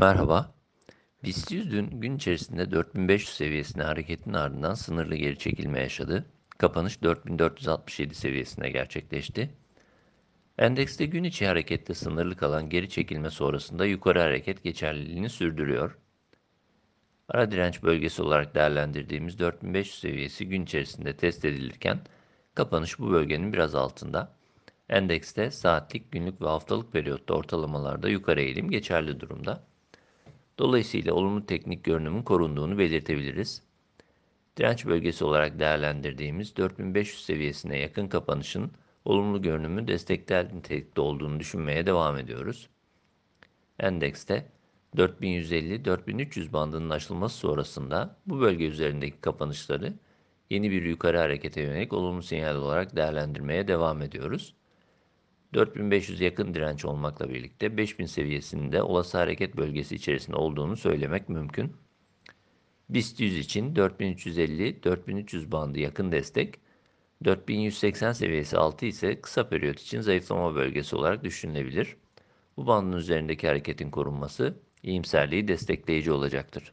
Merhaba. BIST 100 dün gün içerisinde 4500 seviyesine hareketin ardından sınırlı geri çekilme yaşadı. Kapanış 4467 seviyesine gerçekleşti. Endekste gün içi harekette sınırlı kalan geri çekilme sonrasında yukarı hareket geçerliliğini sürdürüyor. Ara direnç bölgesi olarak değerlendirdiğimiz 4500 seviyesi gün içerisinde test edilirken kapanış bu bölgenin biraz altında. Endekste saatlik, günlük ve haftalık periyotta ortalamalarda yukarı eğilim geçerli durumda. Dolayısıyla olumlu teknik görünümün korunduğunu belirtebiliriz. Direnç bölgesi olarak değerlendirdiğimiz 4500 seviyesine yakın kapanışın olumlu görünümü destekler nitelikte olduğunu düşünmeye devam ediyoruz. Endekste 4150-4300 bandının aşılması sonrasında bu bölge üzerindeki kapanışları yeni bir yukarı harekete yönelik olumlu sinyal olarak değerlendirmeye devam ediyoruz. 4500 yakın direnç olmakla birlikte 5000 seviyesinde olası hareket bölgesi içerisinde olduğunu söylemek mümkün. BIST 100 için 4350-4300 bandı yakın destek, 4180 seviyesi altı ise kısa periyot için zayıflama bölgesi olarak düşünülebilir. Bu bandın üzerindeki hareketin korunması iyimserliği destekleyici olacaktır.